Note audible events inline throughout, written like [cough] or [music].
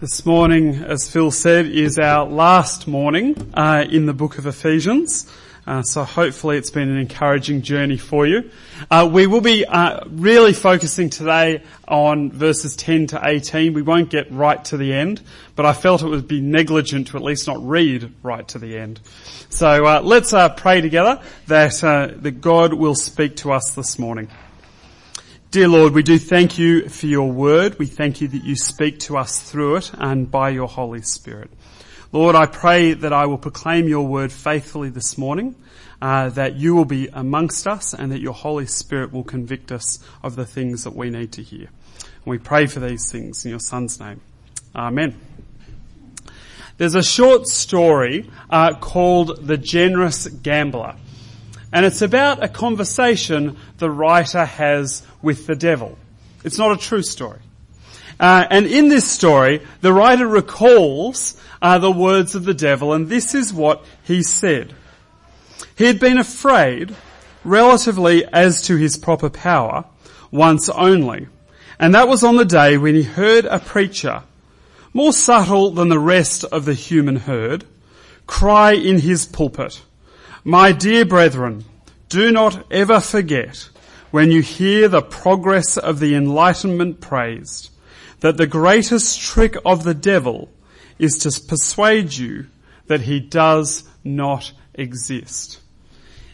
This morning, as Phil said, is our last morning uh, in the book of Ephesians. Uh, so hopefully it's been an encouraging journey for you. Uh, we will be uh, really focusing today on verses 10 to 18. We won't get right to the end, but I felt it would be negligent to at least not read right to the end. So uh, let's uh, pray together that that God will speak to us this morning. Dear Lord, we do thank you for your word. We thank you that you speak to us through it and by your Holy Spirit. Lord, I pray that I will proclaim your word faithfully this morning, uh, that you will be amongst us and that your Holy Spirit will convict us of the things that we need to hear. And we pray for these things in your Son's name. Amen. There's a short story uh, called The Generous Gambler. And it's about a conversation the writer has with the devil. It's not a true story. Uh, and in this story, the writer recalls uh, the words of the devil, and this is what he said. He had been afraid, relatively as to his proper power, once only. And that was on the day when he heard a preacher, more subtle than the rest of the human herd, cry in his pulpit, My dear brethren, do not ever forget when you hear the progress of the enlightenment praised, that the greatest trick of the devil is to persuade you that he does not exist.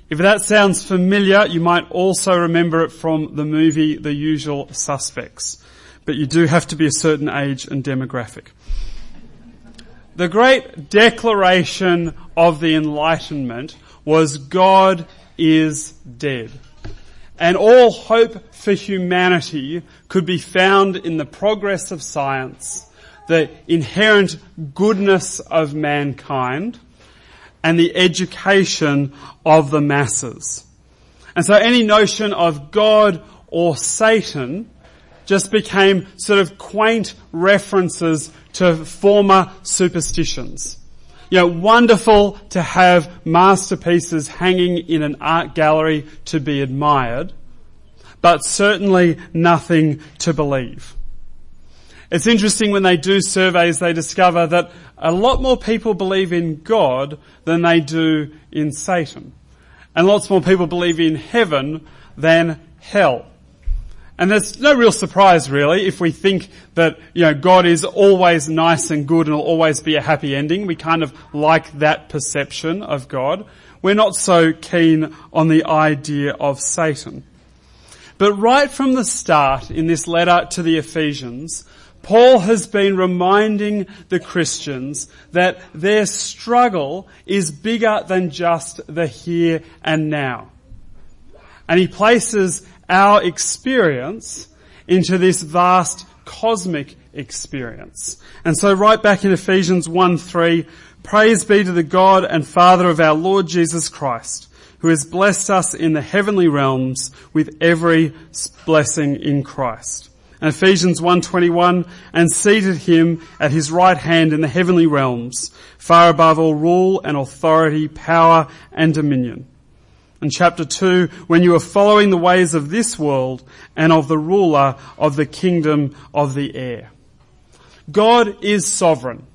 If that sounds familiar, you might also remember it from the movie The Usual Suspects, but you do have to be a certain age and demographic. The great declaration of the Enlightenment was God is dead. And all hope for humanity could be found in the progress of science, the inherent goodness of mankind, and the education of the masses. And so any notion of God or Satan just became sort of quaint references to former superstitions. You know, wonderful to have masterpieces hanging in an art gallery to be admired, but certainly nothing to believe. It's interesting when they do surveys, they discover that a lot more people believe in God than they do in Satan. And lots more people believe in heaven than hell. And there's no real surprise really if we think that, you know, God is always nice and good and will always be a happy ending. We kind of like that perception of God. We're not so keen on the idea of Satan. But right from the start in this letter to the Ephesians, Paul has been reminding the Christians that their struggle is bigger than just the here and now. And he places our experience into this vast cosmic experience. And so right back in Ephesians 1 3, praise be to the God and Father of our Lord Jesus Christ, who has blessed us in the heavenly realms with every blessing in Christ. And Ephesians 1.21, and seated him at his right hand in the heavenly realms, far above all rule and authority, power and dominion and chapter 2 when you are following the ways of this world and of the ruler of the kingdom of the air. God is sovereign.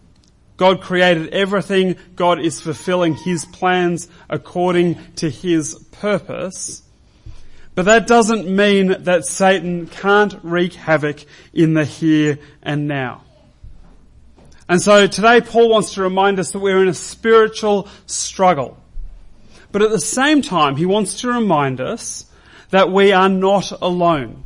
God created everything. God is fulfilling His plans according to His purpose. But that doesn't mean that Satan can't wreak havoc in the here and now. And so today Paul wants to remind us that we're in a spiritual struggle. But at the same time, he wants to remind us that we are not alone.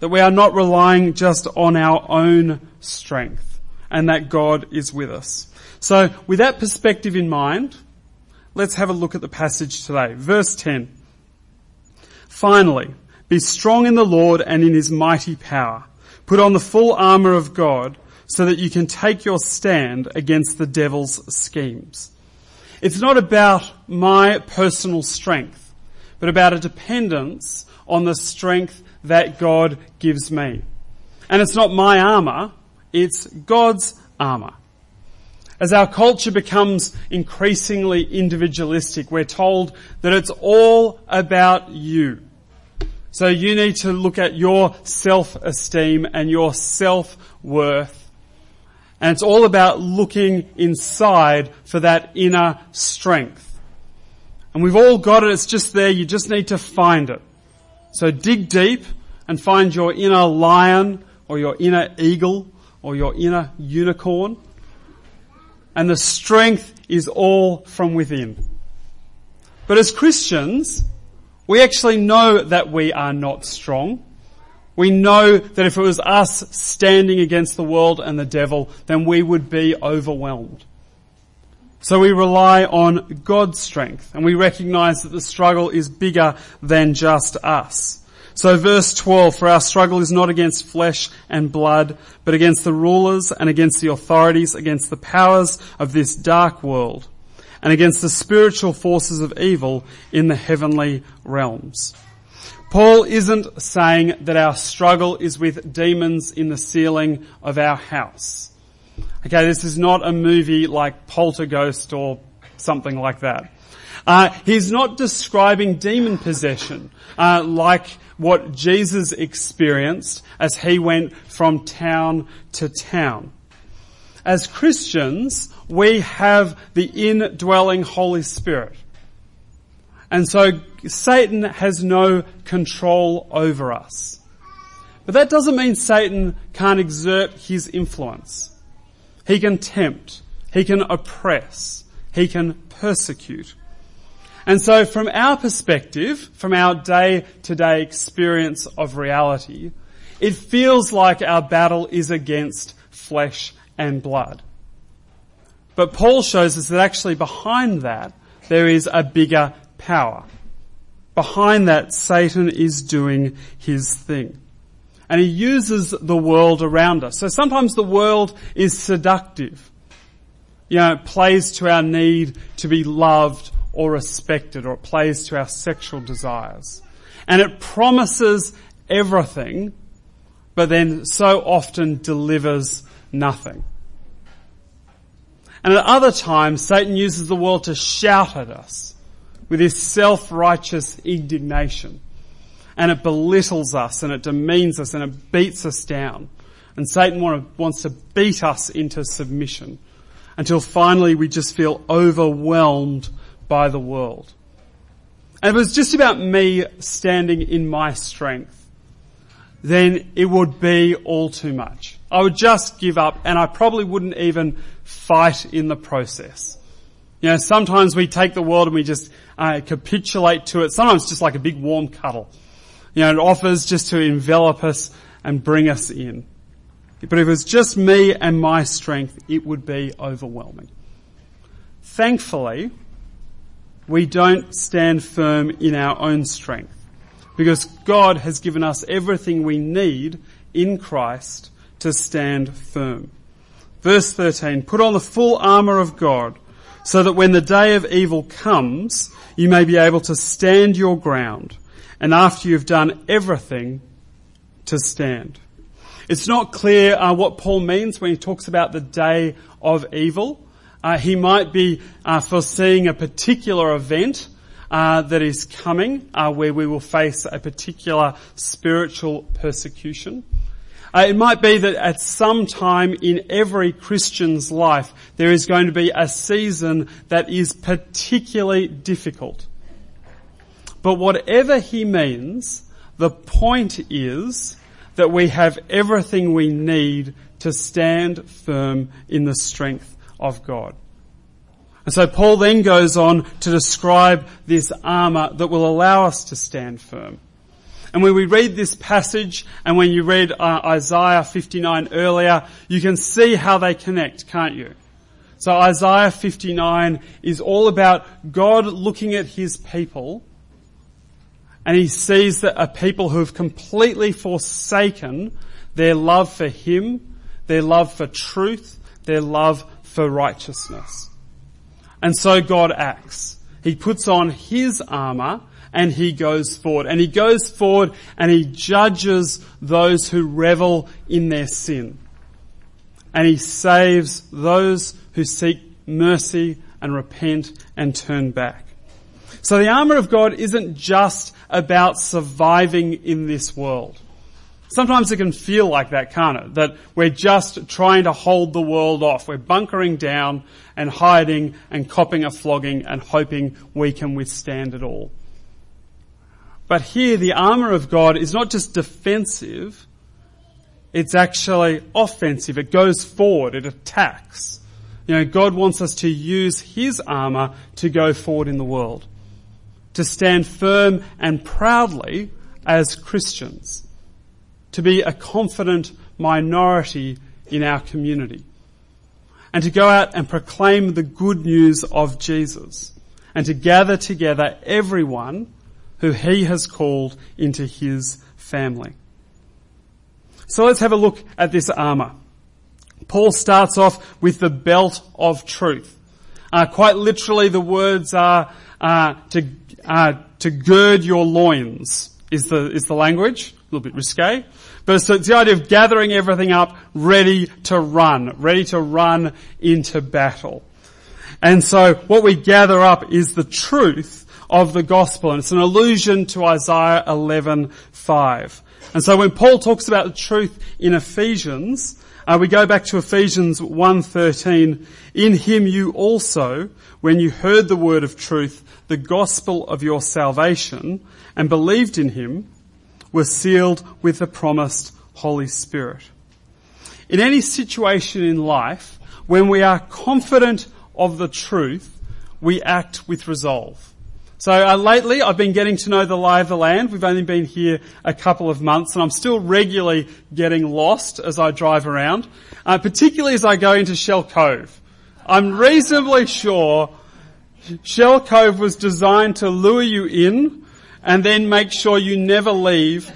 That we are not relying just on our own strength and that God is with us. So with that perspective in mind, let's have a look at the passage today. Verse 10. Finally, be strong in the Lord and in his mighty power. Put on the full armour of God so that you can take your stand against the devil's schemes. It's not about my personal strength, but about a dependence on the strength that God gives me. And it's not my armour, it's God's armour. As our culture becomes increasingly individualistic, we're told that it's all about you. So you need to look at your self-esteem and your self-worth And it's all about looking inside for that inner strength. And we've all got it, it's just there, you just need to find it. So dig deep and find your inner lion or your inner eagle or your inner unicorn. And the strength is all from within. But as Christians, we actually know that we are not strong. We know that if it was us standing against the world and the devil, then we would be overwhelmed. So we rely on God's strength and we recognize that the struggle is bigger than just us. So verse 12, for our struggle is not against flesh and blood, but against the rulers and against the authorities, against the powers of this dark world, and against the spiritual forces of evil in the heavenly realms. Paul isn't saying that our struggle is with demons in the ceiling of our house. Okay, this is not a movie like Poltergeist or something like that. Uh, he's not describing demon possession uh, like what Jesus experienced as he went from town to town. As Christians, we have the indwelling Holy Spirit. And so Satan has no control over us. But that doesn't mean Satan can't exert his influence. He can tempt. He can oppress. He can persecute. And so from our perspective, from our day to day experience of reality, it feels like our battle is against flesh and blood. But Paul shows us that actually behind that, there is a bigger power. Behind that, Satan is doing his thing and he uses the world around us. So sometimes the world is seductive. You know, it plays to our need to be loved or respected, or it plays to our sexual desires. And it promises everything, but then so often delivers nothing. And at other times, Satan uses the world to shout at us with his self-righteous indignation and it belittles us and it demeans us and it beats us down. And Satan wants to beat us into submission until finally we just feel overwhelmed by the world. And if it was just about me standing in my strength, then it would be all too much. I would just give up and I probably wouldn't even fight in the process. You know, sometimes we take the world and we just uh, capitulate to it. Sometimes just like a big warm cuddle. You know, it offers just to envelop us and bring us in. But if it was just me and my strength, it would be overwhelming. Thankfully, we don't stand firm in our own strength because God has given us everything we need in Christ to stand firm. Verse 13, put on the full armour of God so that when the day of evil comes, you may be able to stand your ground and after you've done everything to stand. It's not clear uh, what Paul means when he talks about the day of evil. Uh, he might be uh, foreseeing a particular event uh, that is coming, uh, where we will face a particular spiritual persecution. Uh, it might be that at some time in every Christian's life, there is going to be a season that is particularly difficult. But whatever he means, the point is that we have everything we need to stand firm in the strength of God. And so Paul then goes on to describe this armour that will allow us to stand firm. And when we read this passage and when you read uh, Isaiah 59 earlier, you can see how they connect, can't you? So Isaiah 59 is all about God looking at his people and he sees that a people who have completely forsaken their love for him, their love for truth, their love for righteousness. And so God acts. He puts on his armor and he goes forward. And he goes forward and he judges those who revel in their sin. And he saves those who seek mercy and repent and turn back. So the armor of God isn't just about surviving in this world. Sometimes it can feel like that, can't it? That we're just trying to hold the world off. We're bunkering down and hiding and copping a flogging and hoping we can withstand it all. But here the armour of God is not just defensive, it's actually offensive. It goes forward, it attacks. You know, God wants us to use His armour to go forward in the world. To stand firm and proudly as Christians. To be a confident minority in our community. And to go out and proclaim the good news of Jesus. And to gather together everyone who he has called into his family. So let's have a look at this armour. Paul starts off with the belt of truth. Uh, quite literally the words are uh, to, uh, to gird your loins is the, is the language. A little bit risque. But so it's the idea of gathering everything up, ready to run, ready to run into battle. And so what we gather up is the truth of the gospel. And it's an allusion to Isaiah 11:5. And so when Paul talks about the truth in Ephesians, uh, we go back to Ephesians 1:13. In him you also, when you heard the word of truth, the gospel of your salvation, and believed in him, were sealed with the promised Holy Spirit. In any situation in life, when we are confident of the truth, we act with resolve. So uh, lately I've been getting to know the lie of the land. We've only been here a couple of months and I'm still regularly getting lost as I drive around, uh, particularly as I go into Shell Cove. I'm reasonably sure Shell Cove was designed to lure you in and then make sure you never leave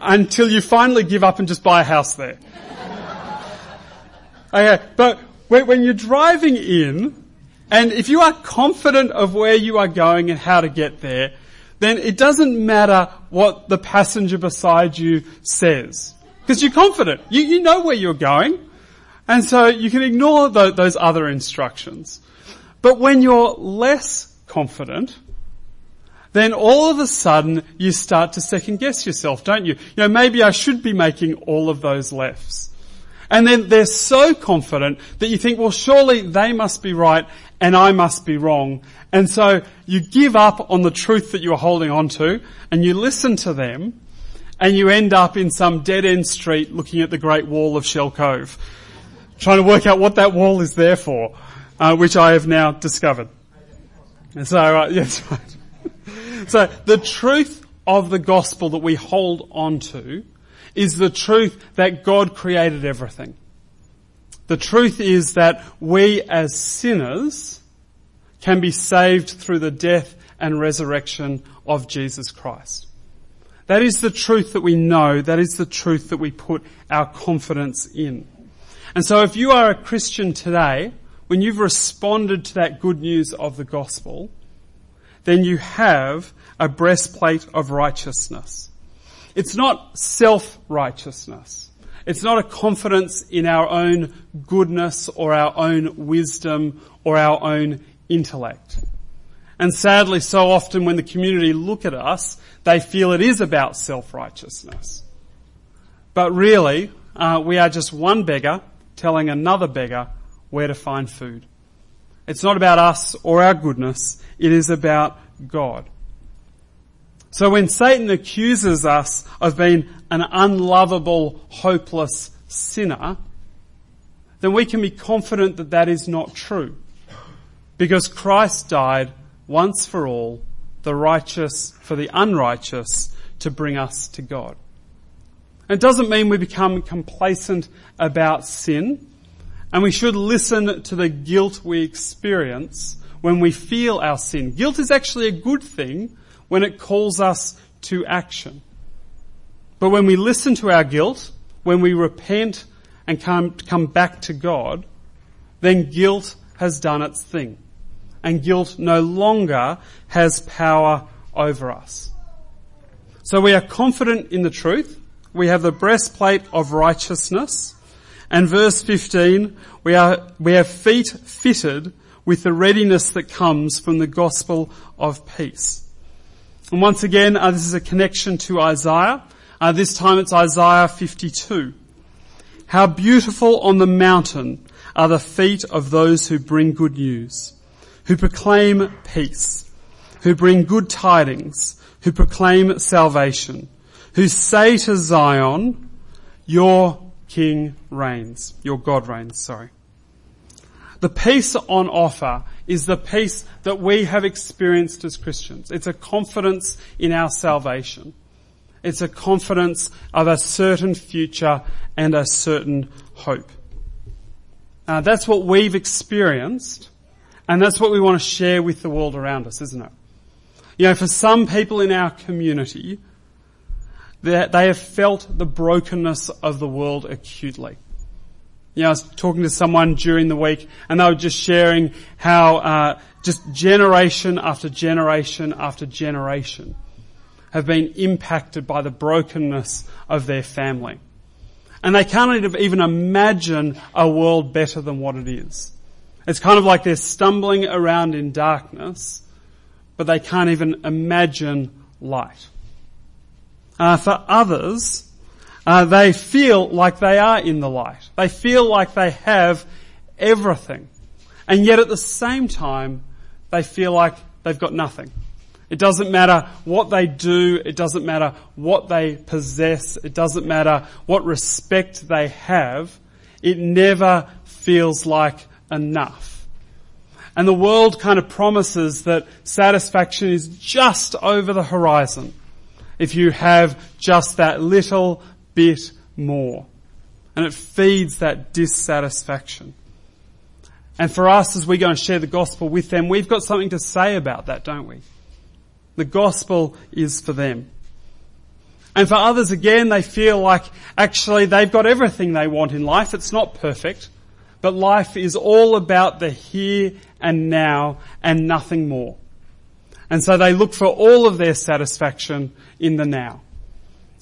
until you finally give up and just buy a house there. [laughs] Okay, but when you're driving in, and if you are confident of where you are going and how to get there, then it doesn't matter what the passenger beside you says. Because you're confident. You, you know where you're going. And so you can ignore the, those other instructions. But when you're less confident, then all of a sudden you start to second guess yourself, don't you? You know, maybe I should be making all of those lefts. And then they're so confident that you think, well surely they must be right and I must be wrong. And so you give up on the truth that you're holding on to and you listen to them and you end up in some dead end street looking at the Great Wall of Shell Cove, trying to work out what that wall is there for, uh, which I have now discovered. So, uh, [laughs] yes, right. so the truth of the gospel that we hold on to is the truth that God created everything. The truth is that we as sinners can be saved through the death and resurrection of Jesus Christ. That is the truth that we know. That is the truth that we put our confidence in. And so if you are a Christian today, when you've responded to that good news of the gospel, then you have a breastplate of righteousness. It's not self-righteousness. It's not a confidence in our own goodness or our own wisdom or our own intellect. And sadly, so often when the community look at us, they feel it is about self-righteousness. But really, uh, we are just one beggar telling another beggar where to find food. It's not about us or our goodness. It is about God. So when Satan accuses us of being an unlovable, hopeless sinner, then we can be confident that that is not true. Because Christ died once for all, the righteous for the unrighteous, to bring us to God. It doesn't mean we become complacent about sin, and we should listen to the guilt we experience when we feel our sin. Guilt is actually a good thing when it calls us to action. But when we listen to our guilt, when we repent and come, come back to God, then guilt has done its thing. And guilt no longer has power over us. So we are confident in the truth. We have the breastplate of righteousness. And verse 15, we are, we have feet fitted with the readiness that comes from the gospel of peace. And once again, uh, this is a connection to Isaiah. Uh, this time it's Isaiah 52. How beautiful on the mountain are the feet of those who bring good news, who proclaim peace, who bring good tidings, who proclaim salvation, who say to Zion, your King reigns, your God reigns, sorry. The peace on offer is the peace that we have experienced as Christians. It's a confidence in our salvation. It's a confidence of a certain future and a certain hope. That's what we've experienced, and that's what we want to share with the world around us, isn't it? You know, for some people in our community, they have felt the brokenness of the world acutely. You know, I was talking to someone during the week and they were just sharing how uh, just generation after generation after generation have been impacted by the brokenness of their family. And they can't even imagine a world better than what it is. It's kind of like they're stumbling around in darkness, but they can't even imagine light. Uh, for others, uh, they feel like they are in the light. They feel like they have everything. And yet at the same time, they feel like they've got nothing. It doesn't matter what they do. It doesn't matter what they possess. It doesn't matter what respect they have. It never feels like enough. And the world kind of promises that satisfaction is just over the horizon if you have just that little bit more. And it feeds that dissatisfaction. And for us, as we go and share the gospel with them, we've got something to say about that, don't we? The gospel is for them. And for others, again, they feel like actually they've got everything they want in life. It's not perfect, but life is all about the here and now and nothing more. And so they look for all of their satisfaction in the now.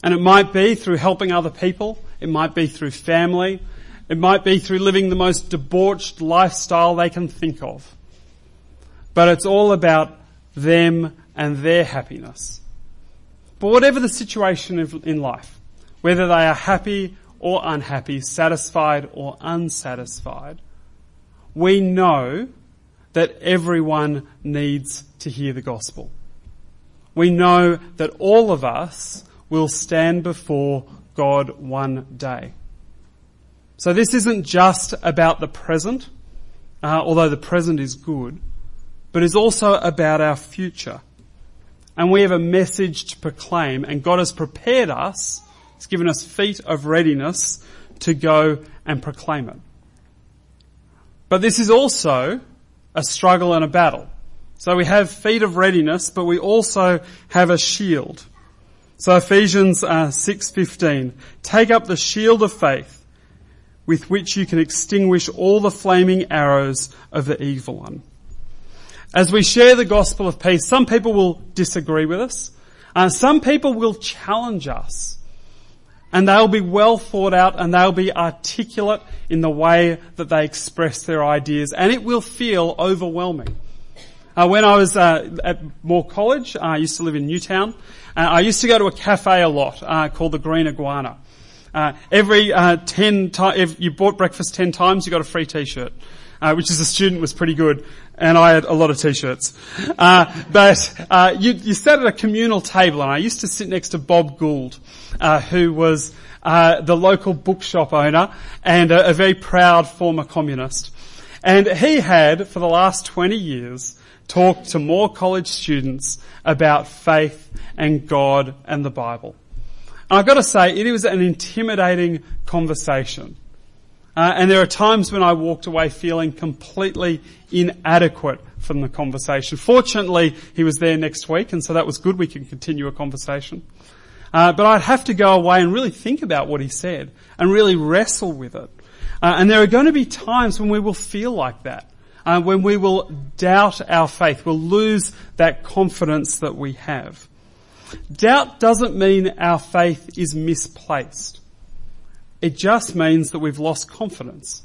And it might be through helping other people. It might be through family. It might be through living the most debauched lifestyle they can think of. But it's all about them and their happiness. But whatever the situation in life, whether they are happy or unhappy, satisfied or unsatisfied, we know that everyone needs to hear the gospel. We know that all of us will stand before God one day. So this isn't just about the present, uh, although the present is good, but is also about our future. And we have a message to proclaim and God has prepared us, He's given us feet of readiness to go and proclaim it. But this is also a struggle and a battle. So we have feet of readiness, but we also have a shield. So Ephesians uh, 6:15, take up the shield of faith with which you can extinguish all the flaming arrows of the evil one. As we share the gospel of peace, some people will disagree with us. Uh, some people will challenge us. And they'll be well thought out and they'll be articulate in the way that they express their ideas and it will feel overwhelming. Uh, when I was uh, at Moore College, uh, I used to live in Newtown. Uh, I used to go to a cafe a lot uh, called the Green Iguana. Uh, every ten times, if you bought breakfast ten times, you got a free T-shirt, which as a student was pretty good. And I had a lot of T-shirts. but you, you sat at a communal table, and I used to sit next to Bob Gould, who was the local bookshop owner and a, a very proud former communist. And he had, for the last 20 years, talked to Moore College students about faith and God and the Bible. And I've got to say, it was an intimidating conversation. Uh, and there are times when I walked away feeling completely inadequate from the conversation. Fortunately, he was there next week, and so that was good. We can continue a conversation. Uh, but I'd have to go away and really think about what he said and really wrestle with it. Uh, and there are going to be times when we will feel like that uh, when we will doubt our faith, we'll lose that confidence that we have. Doubt doesn't mean our faith is misplaced. It just means that we've lost confidence.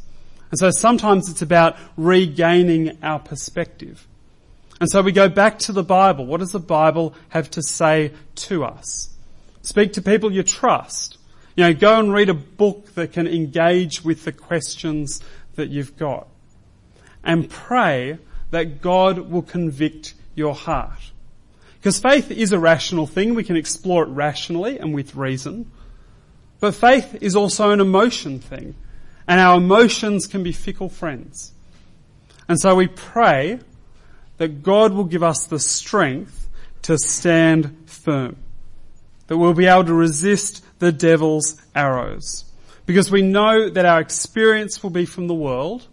And so sometimes it's about regaining our perspective. And so we go back to the Bible. What does the Bible have to say to us? Speak to people you trust. You know, go and read a book that can engage with the questions that you've got. And pray that God will convict your heart. Because faith is a rational thing. We can explore it rationally and with reason. But faith is also an emotion thing. And our emotions can be fickle friends. And so we pray that God will give us the strength to stand firm. That we'll be able to resist the devil's arrows. Because we know that our experience will be from the world,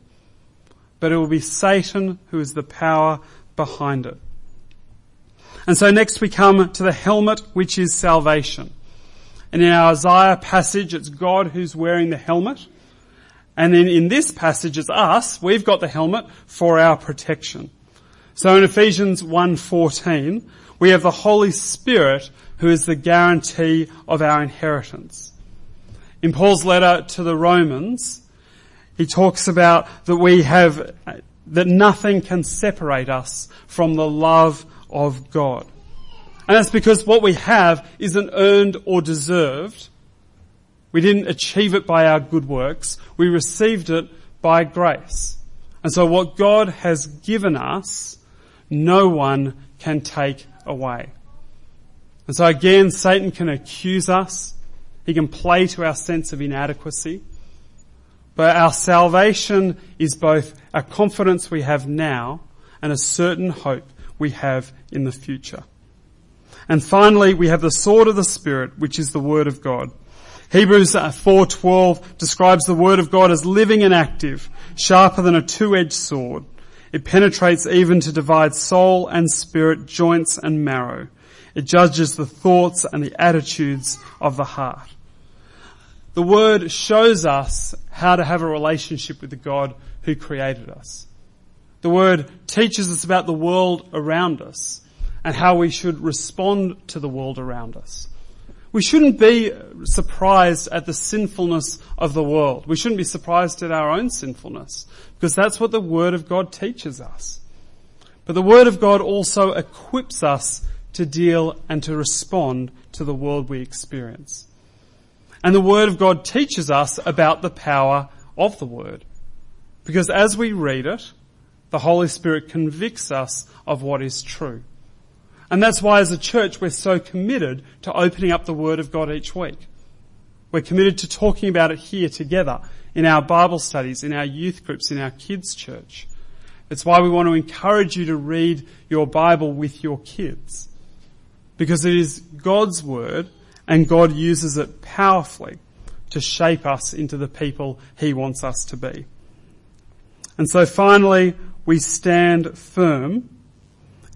but it will be Satan who is the power behind it. And so next we come to the helmet which is salvation. And in our Isaiah passage, it's God who's wearing the helmet. And then in this passage, it's us. We've got the helmet for our protection. So in Ephesians 1.14, we have the Holy Spirit who is the guarantee of our inheritance. In Paul's letter to the Romans, he talks about that we have, that nothing can separate us from the love of God. And that's because what we have isn't earned or deserved. We didn't achieve it by our good works. We received it by grace. And so what God has given us, no one can take away. And so again, Satan can accuse us. He can play to our sense of inadequacy. But our salvation is both a confidence we have now and a certain hope we have in the future. And finally, we have the sword of the Spirit, which is the Word of God. Hebrews 4:12 uh, describes the Word of God as living and active, sharper than a two-edged sword. It penetrates even to divide soul and spirit, joints and marrow. It judges the thoughts and the attitudes of the heart. The Word shows us how to have a relationship with the God who created us. The Word teaches us about the world around us and how we should respond to the world around us. We shouldn't be surprised at the sinfulness of the world. We shouldn't be surprised at our own sinfulness because that's what the Word of God teaches us. But the Word of God also equips us to deal and to respond to the world we experience. And the Word of God teaches us about the power of the Word. Because as we read it, the Holy Spirit convicts us of what is true. And that's why as a church we're so committed to opening up the Word of God each week. We're committed to talking about it here together in our Bible studies, in our youth groups, in our kids church. It's why we want to encourage you to read your Bible with your kids. Because it is God's Word and God uses it powerfully to shape us into the people He wants us to be. And so finally, we stand firm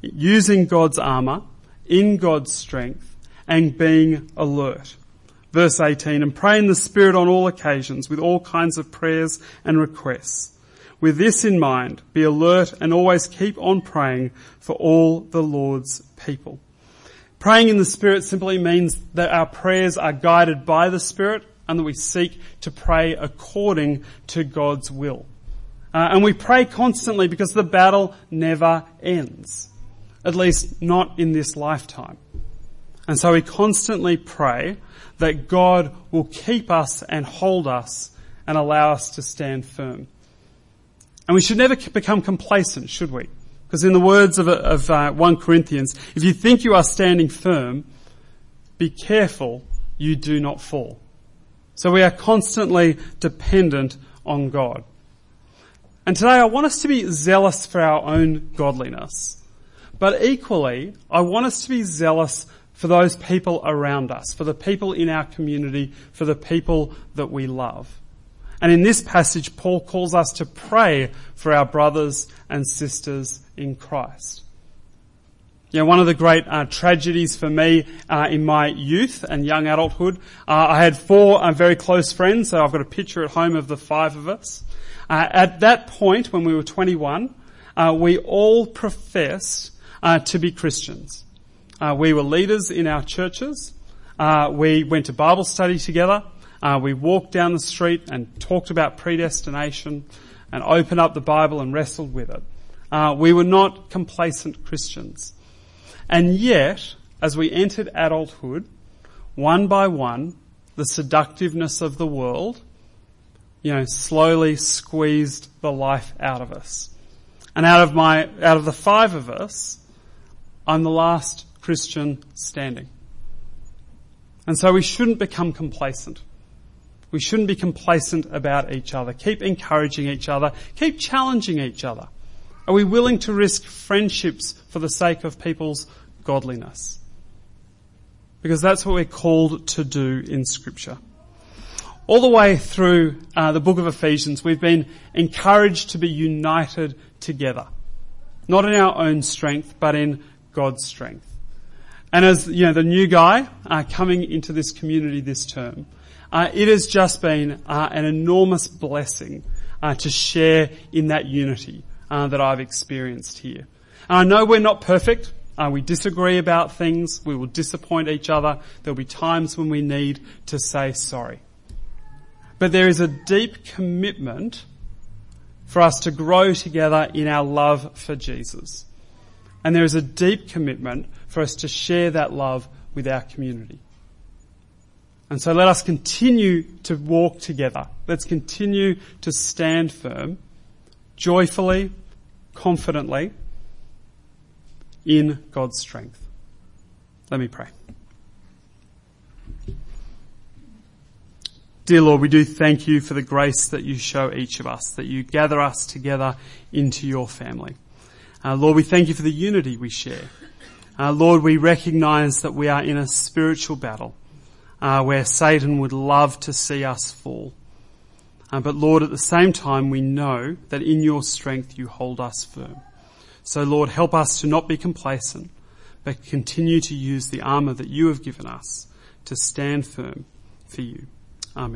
using God's armour, in God's strength, and being alert. Verse 18, and pray in the Spirit on all occasions with all kinds of prayers and requests. With this in mind, be alert and always keep on praying for all the Lord's people. Praying in the Spirit simply means that our prayers are guided by the Spirit and that we seek to pray according to God's will. Uh, and we pray constantly because the battle never ends. At least not in this lifetime. And so we constantly pray that God will keep us and hold us and allow us to stand firm. And we should never become complacent, should we? Because in the words of, of uh, 1 Corinthians, if you think you are standing firm, be careful you do not fall. So we are constantly dependent on God. And today I want us to be zealous for our own godliness. But equally, I want us to be zealous for those people around us, for the people in our community, for the people that we love. And in this passage, Paul calls us to pray for our brothers and sisters in Christ. You know, one of the great uh, tragedies for me uh, in my youth and young adulthood, uh, I had four uh, very close friends, so I've got a picture at home of the five of us. Uh, at that point, when we were 21, uh, we all professed to be Christians. we were leaders in our churches. we went to Bible study together. We walked down the street and talked about predestination and opened up the Bible and wrestled with it. Uh, we were not complacent Christians. And yet, as we entered adulthood, one by one, the seductiveness of the world, you know, slowly squeezed the life out of us. And out of my, out of the five of us, I'm the last Christian standing. And so we shouldn't become complacent. We shouldn't be complacent about each other. Keep encouraging each other. Keep challenging each other. Are we willing to risk friendships for the sake of people's godliness? Because that's what we're called to do in scripture. All the way through uh, the book of Ephesians, we've been encouraged to be united together. Not in our own strength, but in God's strength. And as, you know, the new guy uh, coming into this community this term, uh, it has just been uh, an enormous blessing uh, to share in that unity uh, that I've experienced here. And I know we're not perfect. Uh, we disagree about things. We will disappoint each other. There'll be times when we need to say sorry. But there is a deep commitment for us to grow together in our love for Jesus. And there is a deep commitment for us to share that love with our community. And so let us continue to walk together. Let's continue to stand firm, joyfully, confidently, in God's strength. Let me pray. Dear Lord, we do thank you for the grace that you show each of us, that you gather us together into your family. Uh, Lord, we thank you for the unity we share. Uh, Lord, we recognize that we are in a spiritual battle uh, where Satan would love to see us fall. Uh, but Lord, at the same time, we know that in your strength you hold us firm. So Lord, help us to not be complacent, but continue to use the armour that you have given us to stand firm for you. Amen.